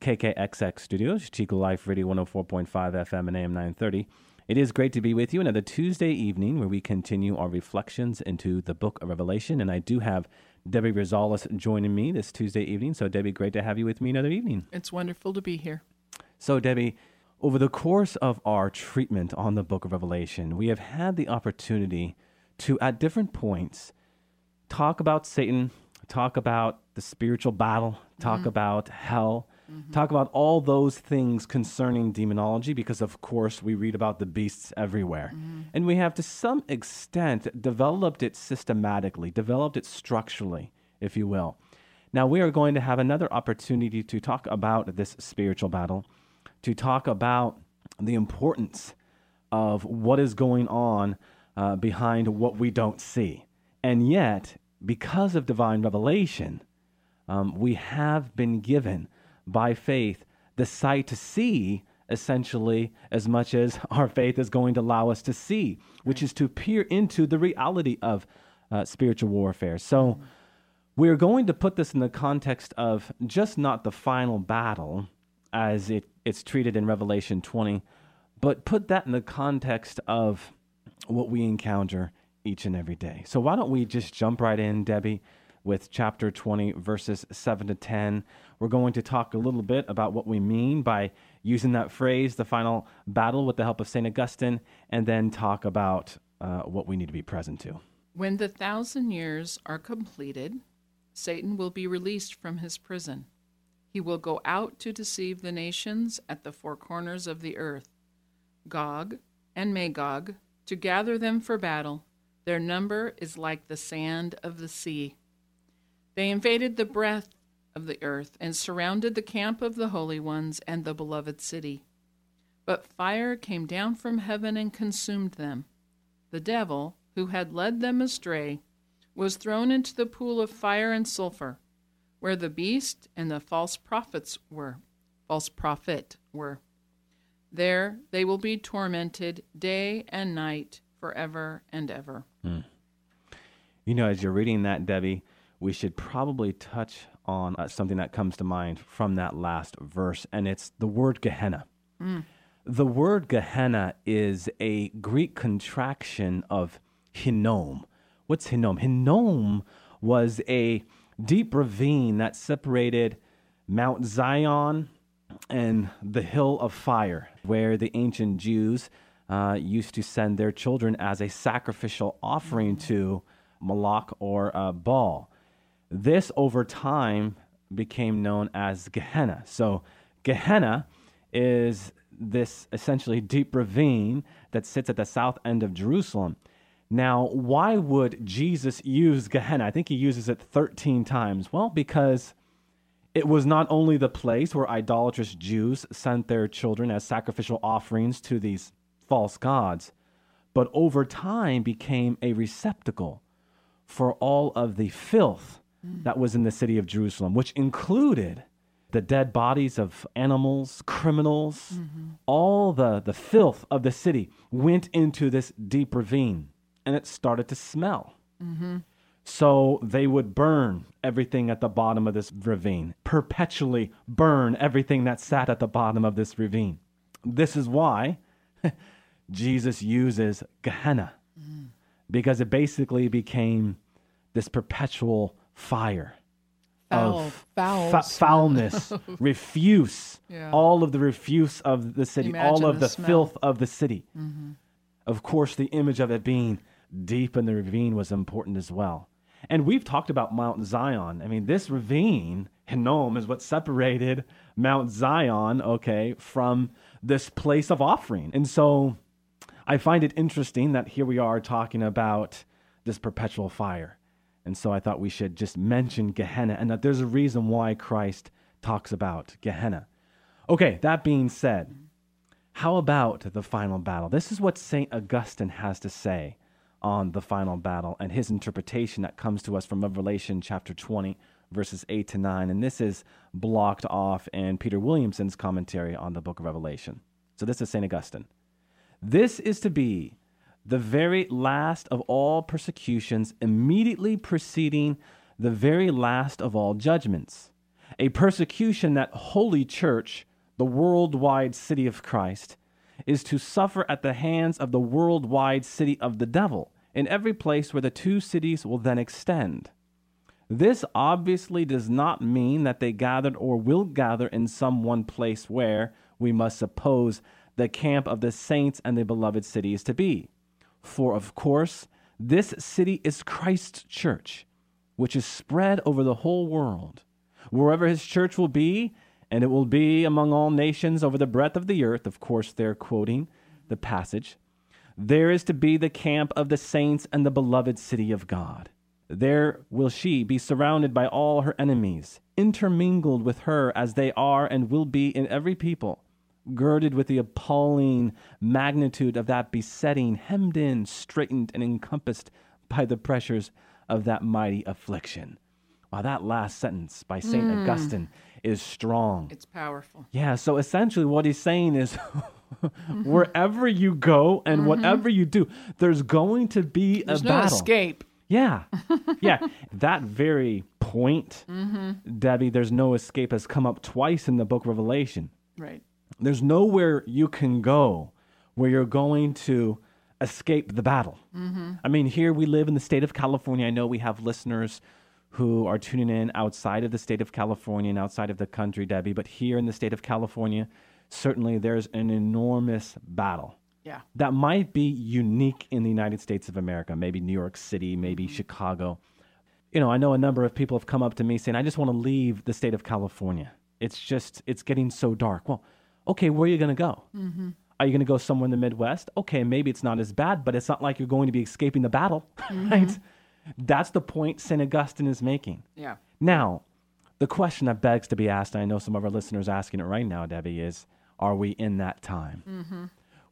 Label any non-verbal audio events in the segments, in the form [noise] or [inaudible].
KKXX Studios, Chico Life Radio 104.5 FM and AM 930. It is great to be with you another Tuesday evening where we continue our reflections into the book of Revelation. And I do have Debbie Rosales joining me this Tuesday evening. So, Debbie, great to have you with me another evening. It's wonderful to be here. So, Debbie, over the course of our treatment on the book of Revelation, we have had the opportunity to, at different points, talk about Satan, talk about the spiritual battle, talk mm-hmm. about hell, Mm-hmm. Talk about all those things concerning demonology because, of course, we read about the beasts everywhere. Mm-hmm. And we have, to some extent, developed it systematically, developed it structurally, if you will. Now, we are going to have another opportunity to talk about this spiritual battle, to talk about the importance of what is going on uh, behind what we don't see. And yet, because of divine revelation, um, we have been given by faith the sight to see essentially as much as [laughs] our faith is going to allow us to see, which is to peer into the reality of uh, spiritual warfare. So we're going to put this in the context of just not the final battle as it, it's treated in Revelation 20, but put that in the context of what we encounter each and every day. So why don't we just jump right in, Debbie? With chapter 20, verses 7 to 10. We're going to talk a little bit about what we mean by using that phrase, the final battle, with the help of St. Augustine, and then talk about uh, what we need to be present to. When the thousand years are completed, Satan will be released from his prison. He will go out to deceive the nations at the four corners of the earth, Gog and Magog, to gather them for battle. Their number is like the sand of the sea. They invaded the breadth of the earth and surrounded the camp of the holy ones and the beloved city. But fire came down from heaven and consumed them. The devil, who had led them astray, was thrown into the pool of fire and sulfur, where the beast and the false prophets were, false prophet were. There they will be tormented day and night forever and ever. Hmm. You know, as you're reading that, Debbie, we should probably touch on uh, something that comes to mind from that last verse, and it's the word Gehenna. Mm. The word Gehenna is a Greek contraction of Hinnom. What's Hinnom? Hinnom was a deep ravine that separated Mount Zion and the Hill of Fire, where the ancient Jews uh, used to send their children as a sacrificial offering to Moloch or uh, Baal. This over time became known as Gehenna. So, Gehenna is this essentially deep ravine that sits at the south end of Jerusalem. Now, why would Jesus use Gehenna? I think he uses it 13 times. Well, because it was not only the place where idolatrous Jews sent their children as sacrificial offerings to these false gods, but over time became a receptacle for all of the filth that was in the city of Jerusalem, which included the dead bodies of animals, criminals, mm-hmm. all the, the filth of the city went into this deep ravine and it started to smell. Mm-hmm. So they would burn everything at the bottom of this ravine, perpetually burn everything that sat at the bottom of this ravine. This is why [laughs] Jesus uses Gehenna, mm. because it basically became this perpetual fire Foul, of fa- foulness, [laughs] refuse, yeah. all of the refuse of the city, Imagine all of the, the filth of the city. Mm-hmm. Of course, the image of it being deep in the ravine was important as well. And we've talked about Mount Zion. I mean, this ravine, Hinnom, is what separated Mount Zion, okay, from this place of offering. And so I find it interesting that here we are talking about this perpetual fire. And so I thought we should just mention Gehenna and that there's a reason why Christ talks about Gehenna. Okay, that being said, How about the final battle? This is what St. Augustine has to say on the final battle and his interpretation that comes to us from Revelation chapter 20, verses 8 to 9. And this is blocked off in Peter Williamson's commentary on the book of Revelation. So this is St. Augustine. This is to be the very last of all persecutions, immediately preceding the very last of all judgments. A persecution that Holy Church the worldwide city of Christ, is to suffer at the hands of the worldwide city of the devil, in every place where the two cities will then extend. This obviously does not mean that they gathered or will gather in some one place where, we must suppose, the camp of the saints and the beloved city is to be. For, of course, this city is Christ's church, which is spread over the whole world. Wherever his church will be, and it will be among all nations over the breadth of the earth. Of course, they're quoting the passage. There is to be the camp of the saints and the beloved city of God. There will she be surrounded by all her enemies, intermingled with her as they are and will be in every people, girded with the appalling magnitude of that besetting, hemmed in, straightened, and encompassed by the pressures of that mighty affliction. Wow, that last sentence by St. Mm. Augustine is strong. It's powerful. Yeah, so essentially what he's saying is mm-hmm. [laughs] wherever you go and mm-hmm. whatever you do, there's going to be a battle. there's a no battle. escape. Yeah. [laughs] yeah. that very point, mm-hmm. Debbie, there's no escape has come up twice in the book Revelation. Right. There's nowhere you can go where you're going to escape the battle. Mm-hmm. I mean, here we live in the state of California. I know we have listeners who are tuning in outside of the state of California and outside of the country, Debbie. But here in the state of California, certainly there's an enormous battle. Yeah. That might be unique in the United States of America, maybe New York City, maybe mm-hmm. Chicago. You know, I know a number of people have come up to me saying, I just want to leave the state of California. It's just, it's getting so dark. Well, okay, where are you going to go? Mm-hmm. Are you going to go somewhere in the Midwest? Okay, maybe it's not as bad, but it's not like you're going to be escaping the battle, [laughs] mm-hmm. right? That's the point St. Augustine is making. Yeah. Now, the question that begs to be asked, and I know some of our listeners are asking it right now, Debbie, is are we in that time? Mm-hmm.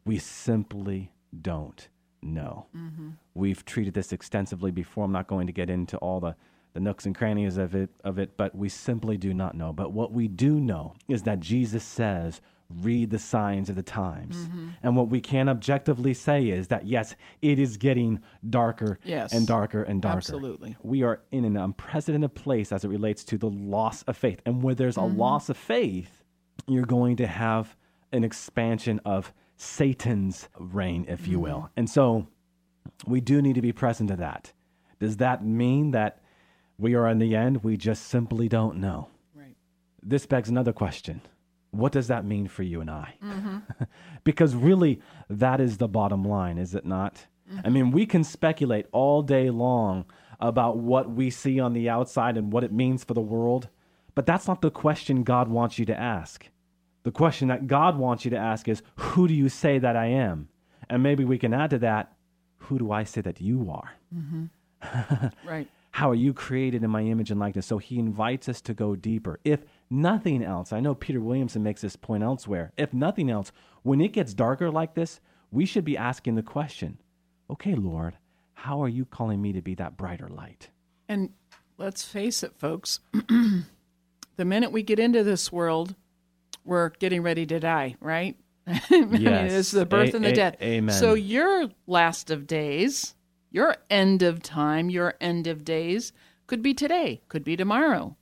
We simply don't know. Mm-hmm. We've treated this extensively before. I'm not going to get into all the, the nooks and crannies of it, of it, but we simply do not know. But what we do know is that Jesus says, read the signs of the times. Mm-hmm. And what we can objectively say is that, yes, it is getting darker yes, and darker and darker. Absolutely. We are in an unprecedented place as it relates to the loss of faith. And where there's mm-hmm. a loss of faith, you're going to have an expansion of Satan's reign, if you mm-hmm. will. And so we do need to be present to that. Does that mean that we are in the end? We just simply don't know. Right. This begs another question what does that mean for you and I? Mm-hmm. [laughs] because really, that is the bottom line, is it not? Mm-hmm. I mean, we can speculate all day long about what we see on the outside and what it means for the world, but that's not the question God wants you to ask. The question that God wants you to ask is, Who do you say that I am? And maybe we can add to that, Who do I say that you are? Mm-hmm. [laughs] right. How are you created in my image and likeness? So he invites us to go deeper. If nothing else, I know Peter Williamson makes this point elsewhere. If nothing else, when it gets darker like this, we should be asking the question okay, Lord, how are you calling me to be that brighter light? And let's face it, folks, [clears throat] the minute we get into this world, we're getting ready to die, right? yes. [laughs] I mean, it's the birth a- and the a- death. Amen. So your last of days, your end of time, your end of days could be today, could be tomorrow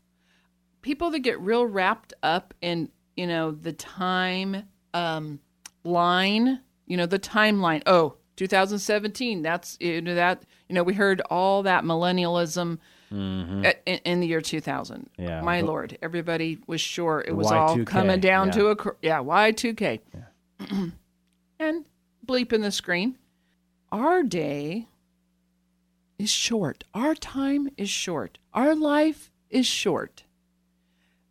people that get real wrapped up in you know the time um, line, you know the timeline. Oh, 2017. That's you know that you know we heard all that millennialism. Mm-hmm. At, in, in, the year 2000. Yeah. My but, lord, everybody was sure it was Y2K, all coming down yeah. to a yeah, Y2K. Yeah. and bleep in the screen. Our day is short. Our time is short. Our life is short.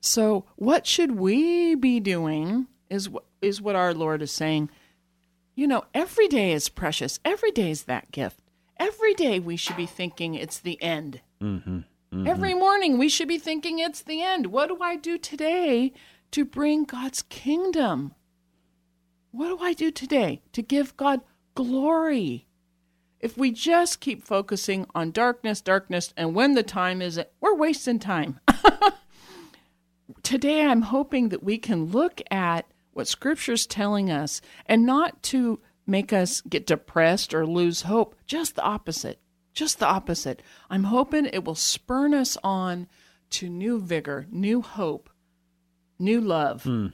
So, what should we be doing is is what our Lord is saying. You know, every day is precious. Every day is that gift. Every day we should be thinking it's the end. Mm-hmm. Mm-hmm. Every morning we should be thinking it's the end. What do I do today to bring God's kingdom? what do I do today to give God glory? If we just keep focusing on darkness, darkness, and when the time is, we're wasting time. [laughs] today, I'm hoping that we can look at what Scripture's telling us and not to make us get depressed or lose hope, just the opposite. Just the opposite. I'm hoping it will spurn us on to new vigor, new hope, new love. Mm.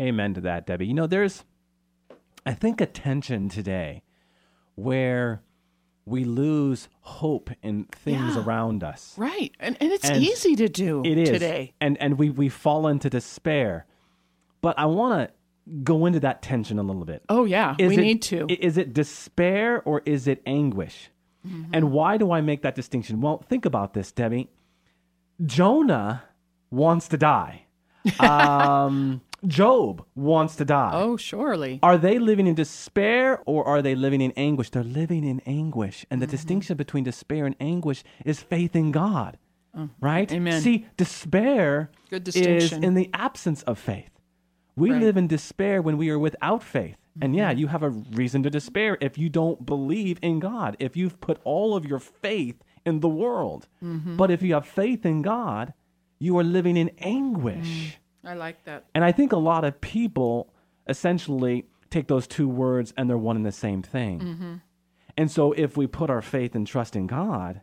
Amen to that, Debbie. You know, there's, I think, a tension today where we lose hope in things Yeah. around us. Right. And, and it's And easy to do It is today. and and we we fall into despair. But I want to go into that tension a little bit. Oh, yeah. Is we it- need to. Is it despair or is it anguish? Mm-hmm. And why do I make that distinction? Well, think about this, Debbie. Jonah wants to die. [laughs] Um, Job wants to die. oh, surely. Are they living in despair or are they living in anguish? They're living in anguish. And the Mm-hmm. distinction between despair and anguish is faith in God. Right? Oh, Amen. See, despair is in the absence of faith. We Right. Mm-hmm. live in despair when we are without faith. And yeah, you have a reason to despair if you don't believe in God, if you've put all of your faith in the world. Mm-hmm. But if you have faith in God, you are living in anguish. I like that. And I think a lot of people essentially take those two words and they're one and the same thing. Mm-hmm. And so if we put our faith and trust in God,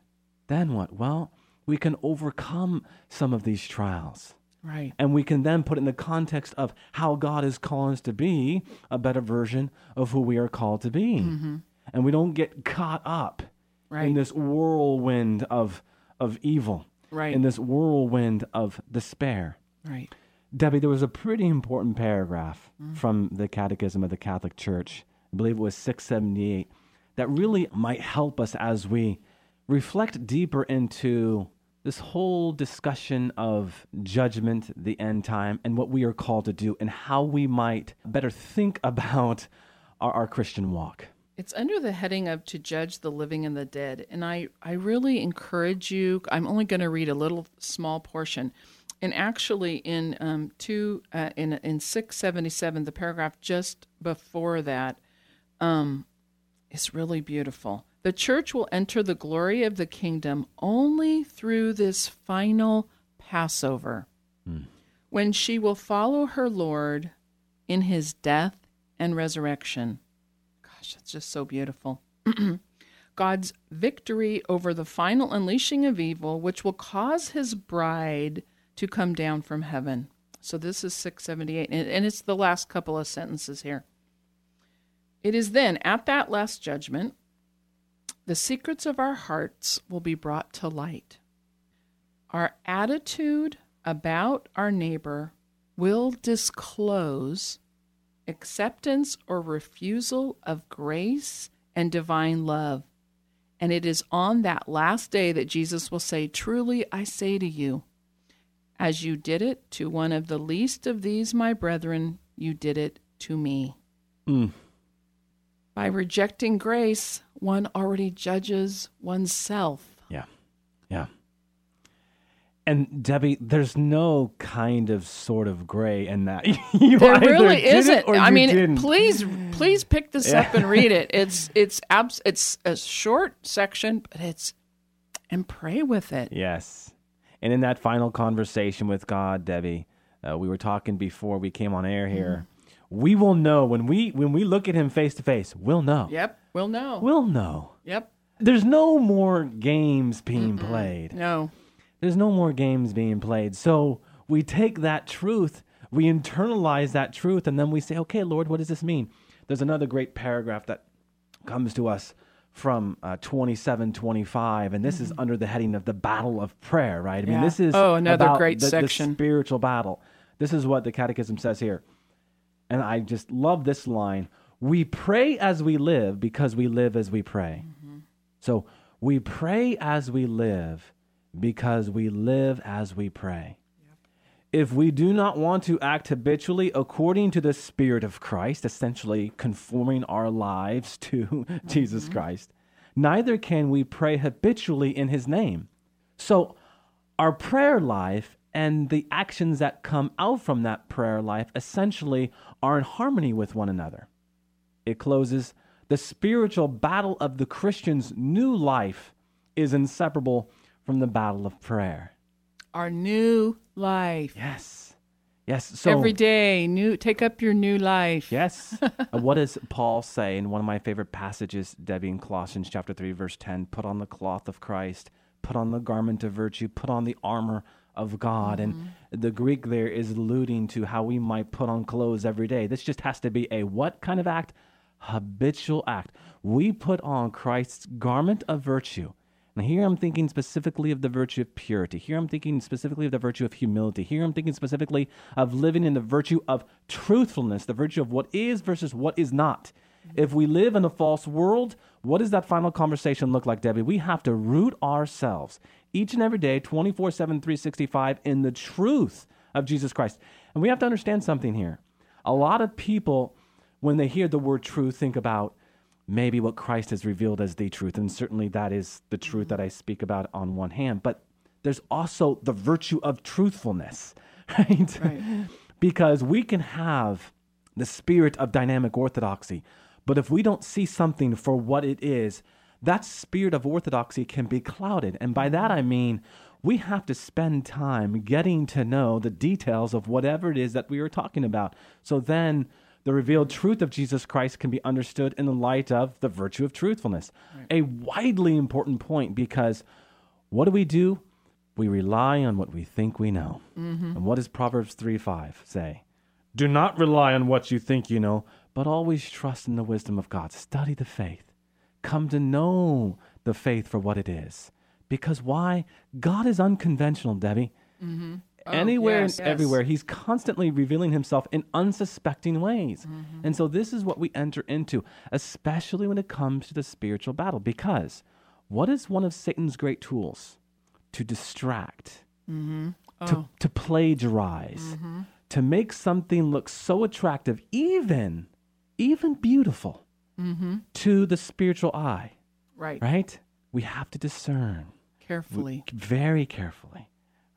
then what? Well, we can overcome some of these trials. Right. And we can then put it in the context of how God is calling us to be a better version of who we are called to be. And we don't get caught up in this whirlwind of, of evil, Right. in this whirlwind of despair. Right. Debbie, there was a pretty important paragraph hmm. from the Catechism of the Catholic Church, I believe it was 678, that really might help us as we reflect deeper into this whole discussion of judgment, the end time, and what we are called to do, and how we might better think [laughs] about our, our Christian walk. It's under the heading of to judge the living and the dead. And I, I really encourage you, I'm only going to read a little small portion. And actually, in um, two, uh, in in six seventy seven, the paragraph just before that, um, is really beautiful. The church will enter the glory of the kingdom only through this final Passover, when she will follow her Lord in his death and resurrection. Gosh, that's just so beautiful. [clears throat] God's victory over the final unleashing of evil, which will cause his bride to come down from heaven. So this is 678, and and it's the last couple of sentences here. It is then at that last judgment, the secrets of our hearts will be brought to light. Our attitude about our neighbor will disclose acceptance or refusal of grace and divine love. And it is on that last day that Jesus will say, Truly I say to you, as you did it to one of the least of these my brethren, you did it to me. Mm. By rejecting grace, one already judges oneself. Yeah. Yeah. And Debbie, there's no kind of sort of gray in that. [laughs] you There really isn't. I mean, didn't. please, please pick this up and read it. [laughs] It's it's abs- it's a short section, but it's and pray with it. Yes. And in that final conversation with God, Debbie, uh, we were talking before we came on air here. Mm-hmm. We will know when we when we look at him face to face. We'll know. Yep, we'll know. We'll know. yep. There's no more games being played. No. There's no more games being played. So we take that truth, we internalize that truth, and then we say, okay, Lord, what does this mean? There's another great paragraph that comes to us from uh, 27, 25, and this is under the heading of the battle of prayer, right? I mean, Mm-hmm. This is Oh, another great the, the section. spiritual battle. This is what the Catechism says here. And I just love this line. We pray as we live because we live as we pray. So we pray as we live because we live as we pray. If we do not want to act habitually according to the Spirit of Christ, essentially conforming our lives to [laughs] Jesus mm-hmm. Christ, neither can we pray habitually in His name. So, our prayer life and the actions that come out from that prayer life essentially are in harmony with one another. It closes the spiritual battle of the Christian's new life is inseparable from the battle of prayer. Our new life. Yes. Yes. So Every day, new take up your new life. Yes. [laughs] Uh, what does Paul say in one of my favorite passages, Debbie, in Colossians chapter 3, verse 10? Put on the cloth of Christ, put on the garment of virtue, put on the armor of God. And the Greek there is alluding to how we might put on clothes every day. This just has to be a what kind of act? Habitual act. We put on Christ's garment of virtue. Now, here I'm thinking specifically of the virtue of purity. Here I'm thinking specifically of the virtue of humility. Here I'm thinking specifically of living in the virtue of truthfulness, the virtue of what is versus what is not. Mm-hmm. If we live in a false world, what does that final conversation look like, Debbie? We have to root ourselves each and every day, 24 7, 365, in the truth of Jesus Christ. And we have to understand something here. A lot of people, when they hear the word truth, think about maybe what Christ has revealed as the truth. And certainly that is the truth that I speak about on one hand. But there's also the virtue of truthfulness, [laughs] right? Right. because we can have the spirit of dynamic orthodoxy, but if we don't see something for what it is, that spirit of orthodoxy can be clouded. And by that I mean, we have to spend time getting to know the details of whatever it is that we are talking about. So then the revealed truth of Jesus Christ can be understood in the light of the virtue of truthfulness. A widely important point because what do we do? We rely on what we think we know. Mm-hmm. And what does Proverbs 3 5 say? Do not rely on what you think you know, but always trust in the wisdom of God. Study the faith. Come to know the faith for what it is. Because why? God is unconventional, Debbie. Mm-hmm. Oh, Anywhere yes, and yes. everywhere, He's constantly revealing Himself in unsuspecting ways. Mm-hmm. And so, this is what we enter into, especially when it comes to the spiritual battle. Because what is one of Satan's great tools? To distract, mm-hmm. to, oh. to plagiarize, mm-hmm. to make something look so attractive, even, even beautiful to the spiritual eye, Right. right? We have to discern Carefully. very carefully,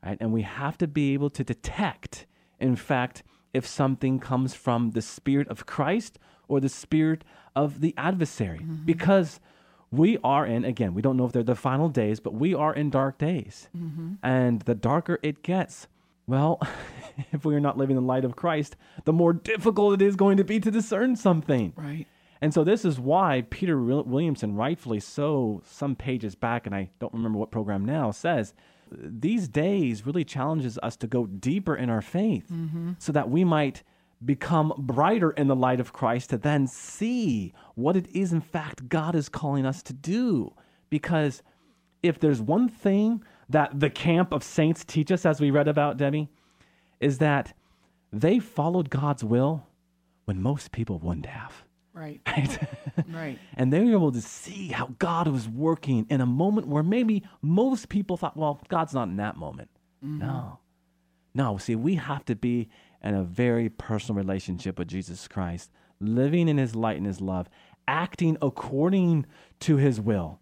right? And we have to be able to detect, in fact, if something comes from the Spirit of Christ or the Spirit of the adversary. Mm-hmm. Because we are in, again, we don't know if they're the final days, but we are in dark days. Mm-hmm. And the darker it gets, well, [laughs] if we are not living in the light of Christ, the more difficult it is going to be to discern something. Right. And so this is why Peter Williamson, rightfully so, some pages back, and I don't remember what program now, says these days really challenges us to go deeper in our faith mm-hmm. so that we might become brighter in the light of Christ to then see what it is, in fact, God is calling us to do. Because if there's one thing that the camp of saints teach us, as we read about, Debbie, is that they followed God's will when most people wouldn't have. Right. [laughs] Right? Right. and they were able to see how God was working in a moment where maybe most people thought, well, God's not in that moment. Mm-hmm. No. No, see, we have to be in a very personal relationship with Jesus Christ, living in his light and his love, acting according to his will,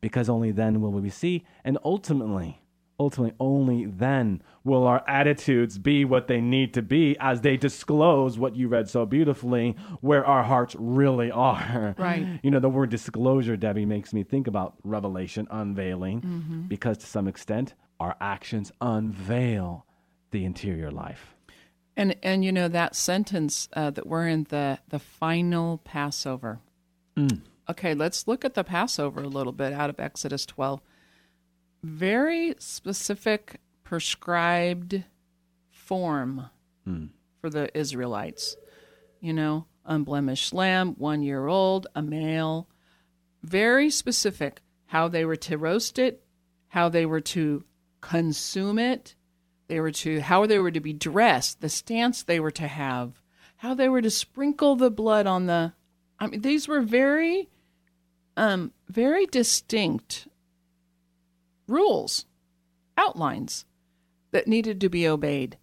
because only then will we see, and ultimately, ultimately, only then will our attitudes be what they need to be as they disclose what you read so beautifully, where our hearts really are. Right. [laughs] You know, the word disclosure, Debbie, makes me think about revelation, unveiling, because to some extent, our actions unveil the interior life. And and you know that sentence uh, that we're in the the final Passover. Okay, let's look at the Passover a little bit out of Exodus 12. Very specific prescribed form for the Israelites. You know, unblemished lamb, 1 year old, a male. Very specific how they were to roast it, how they were to consume it, they were to how they were to be dressed, the stance they were to have, how they were to sprinkle the blood on the I mean these were very um very distinct rules, outlines that needed to be obeyed.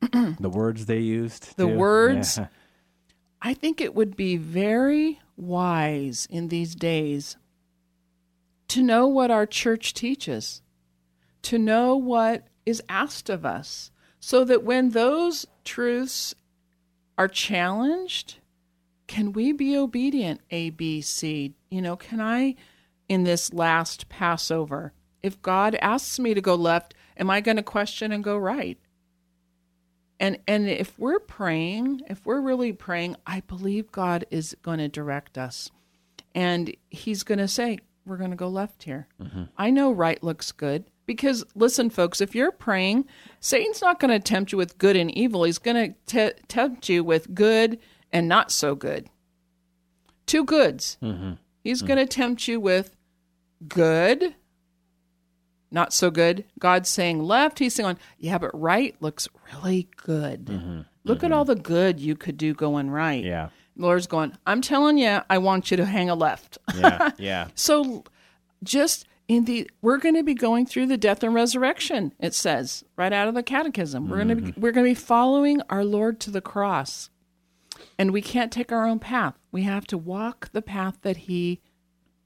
The words they used. The too. words. Yeah. I think it would be very wise in these days to know what our church teaches, to know what is asked of us so that when those truths are challenged, can we be obedient? A, B, C. You know, can I, in this last Passover, if God asks me to go left, am I going to question and go right? And and if we're praying, if we're really praying, I believe God is going to direct us. And he's going to say, we're going to go left here. Mm-hmm. I know right looks good because listen folks, if you're praying, Satan's not going to tempt you with good and evil. He's going to tempt you with good and not so good. Two goods. Mm-hmm. He's mm. going to tempt you with good not so good. God's saying left. He's saying, yeah, but right looks really good. Mm-hmm. Look at mm-hmm. all the good you could do going right. Yeah. The Lord's going, I'm telling you, I want you to hang a left. Yeah. [laughs] Yeah. so just in the, we're going to be going through the death and resurrection, it says right out of the catechism. We're going to be, mm-hmm. we're going to be following our Lord to the cross. And we can't take our own path. We have to walk the path that he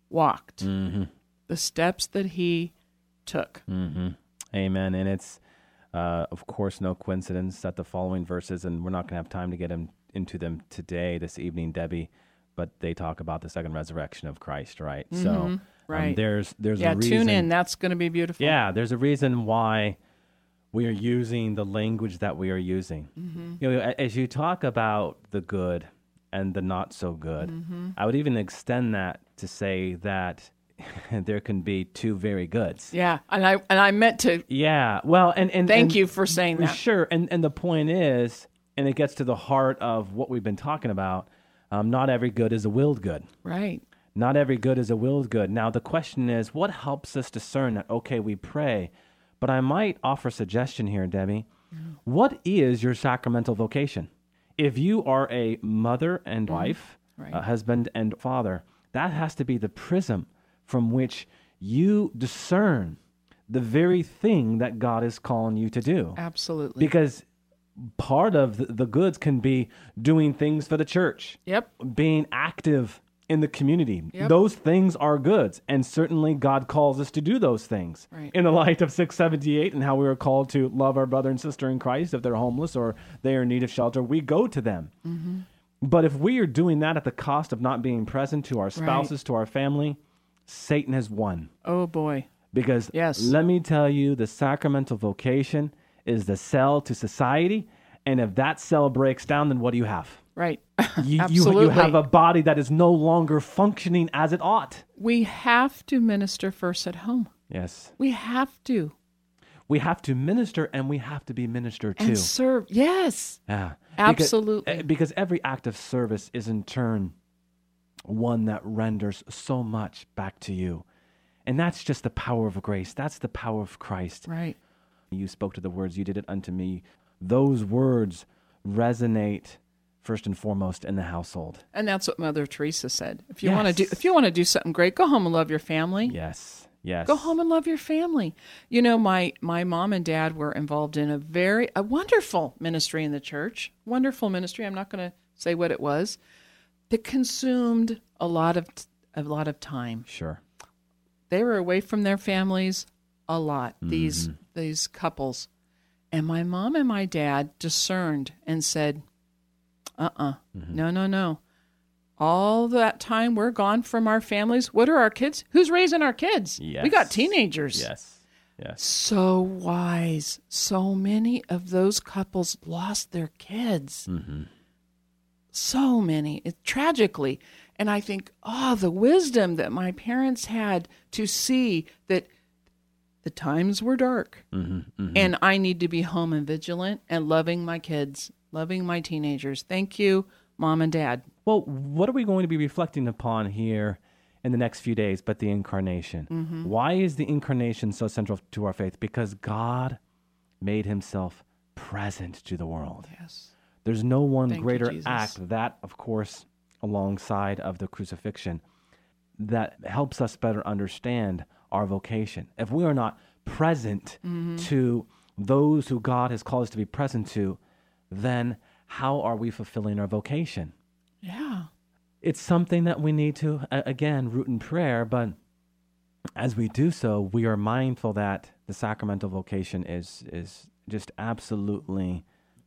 walked, the steps that he took. Amen. And it's, uh, of course, no coincidence that the following verses, and we're not going to have time to get in, into them today, this evening, Debbie, but they talk about the second resurrection of Christ, right? So um, right. there's there's Yeah, a reason. Yeah, tune in. That's going to be beautiful. Yeah, there's a reason why we are using the language that we are using. You know, as you talk about the good and the not so good, I would even extend that to say that [laughs] there can be two very goods. Yeah, and I and I meant to Yeah. Well, and and thank and- you for saying that. Sure. And and the point is, and it gets to the heart of what we've been talking about. Um, not every good is a willed good. Right. Not every good is a willed good. Now the question is, what helps us discern that? Okay, we pray, but I might offer a suggestion here, Debbie. What is your sacramental vocation? If you are a mother and wife, Right. a husband and father, that has to be the prism from which you discern the very thing that God is calling you to do. Absolutely. Because part of the, the goods can be doing things for the church, yep. being active in the community. Yep. Those things are goods. And certainly God calls us to do those things. Right. In the light of 678 and how we are called to love our brother and sister in Christ if they're homeless or they are in need of shelter, we go to them. Mm-hmm. But if we are doing that at the cost of not being present to our spouses, to our family, Satan has won. Oh boy. Because Yes. let me tell you, the sacramental vocation is the cell to society. And if that cell breaks down, then what do you have? Right. [laughs] You, you, Absolutely. you have a body that is no longer functioning as it ought. we have to minister first at home. Yes. We have to. We have to minister and we have to be ministered to. And serve. Yes. Yeah. Absolutely. Because, eh, because every act of service is in turn one that renders so much back to you. And that's just the power of grace. That's the power of Christ. Right. You spoke to the words, you did it unto me. Those words resonate first and foremost in the household. And that's what Mother Teresa said. If you want to do if you want to do something great, go home and love your family. Yes. Yes. Go home and love your family. You know, my my mom and dad were involved in a very a wonderful ministry in the church. Wonderful ministry. I'm not going to say what it was. That consumed a lot of a lot of time. Sure. They were away from their families a lot. These Mm-hmm. these couples. And my mom and my dad discerned and said, "Uh-uh. Mm-hmm. No, no, no. All that time we're gone from our families. What are our kids? Who's raising our kids? We got teenagers. Yes. Yes. So wise. So many of those couples lost their kids. So many. It, tragically. And I think, oh, the wisdom that my parents had to see that the times were dark. Mm-hmm, mm-hmm. And I need to be home and vigilant and loving my kids, loving my teenagers. Thank you, mom and dad. Well, what are we going to be reflecting upon here in the next few days but the incarnation? Mm-hmm. Why is the incarnation so central to our faith? Because God made himself present to the world. Yes. There's no one Thank greater Jesus. act, that, of course, alongside of the crucifixion, that helps us better understand our vocation. If we are not present Mm-hmm. to those who God has called us to be present to, then how are we fulfilling our vocation? Yeah. it's something that we need to again root in prayer but as we do so, we are mindful that the sacramental vocation is is just absolutely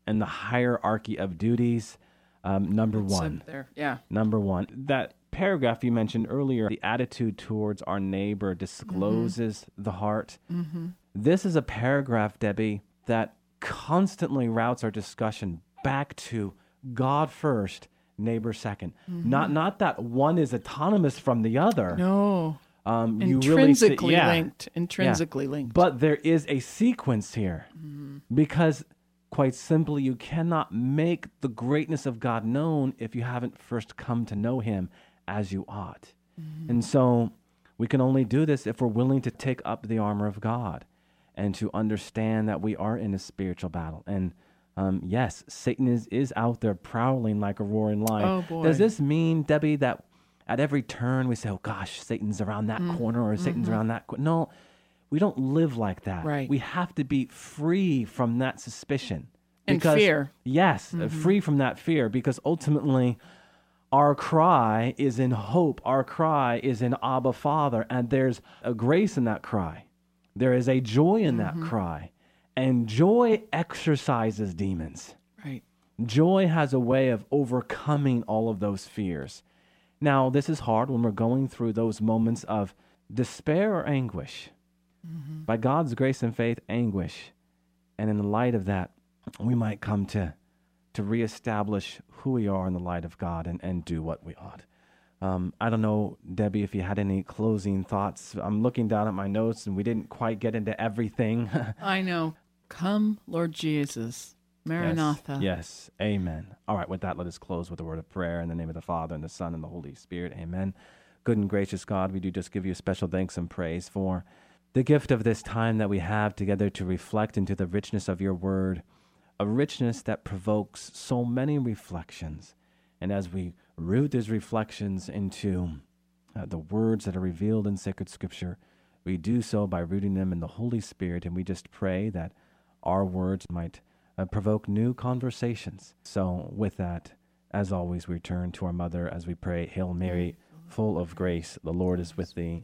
in the hierarchy of duties. Um, number It's one. there. Yeah. Number one. That paragraph you mentioned earlier, the attitude towards our neighbor discloses the heart. This is a paragraph, Debbie, that constantly routes our discussion back to God first, neighbor 2nd Not not that one is autonomous from the other. No. Um, you really see- Intrinsically yeah. linked. Intrinsically linked. But there is a sequence here because, quite simply, you cannot make the greatness of God known if you haven't first come to know Him as you ought. And so we can only do this if we're willing to take up the armor of God and to understand that we are in a spiritual battle. And um, yes, Satan is, is out there prowling like a roaring lion. Oh, boy. Does this mean, Debbie, that at every turn we say, oh gosh, Satan's around that Mm. corner or Satan's Mm-hmm. around that corner? No, we don't live like that. Right. We have to be free from that suspicion. And fear. Yes, uh, Mm-hmm. free from that fear because ultimately our cry is in hope. Our cry is in Abba Father, and there's a grace in that cry. There is a joy in Mm-hmm. that cry. And joy exorcises demons. right. Joy has a way of overcoming all of those fears. Now, this is hard when we're going through those moments of despair or anguish. By God's grace and faith, anguish. And in the light of that, we might come to, to reestablish who we are in the light of God and, and do what we ought. Um, I don't know, Debbie, if you had any closing thoughts. I'm looking down at my notes and we didn't quite get into everything. [laughs] I know. Come, Lord Jesus. Maranatha. Yes. yes. Amen. All right. With that, let us close with a word of prayer in the name of the Father and the Son and the Holy Spirit. Amen. Good and gracious God, we do just give you special thanks and praise for the gift of this time that we have together to reflect into the richness of your word, a richness that provokes so many reflections. And as we root these reflections into uh, the words that are revealed in sacred scripture, we do so by rooting them in the Holy Spirit. And we just pray that our words might uh, provoke new conversations. So, with that, as always, we turn to our mother as we pray, Hail Mary, full of grace, the Lord is with thee.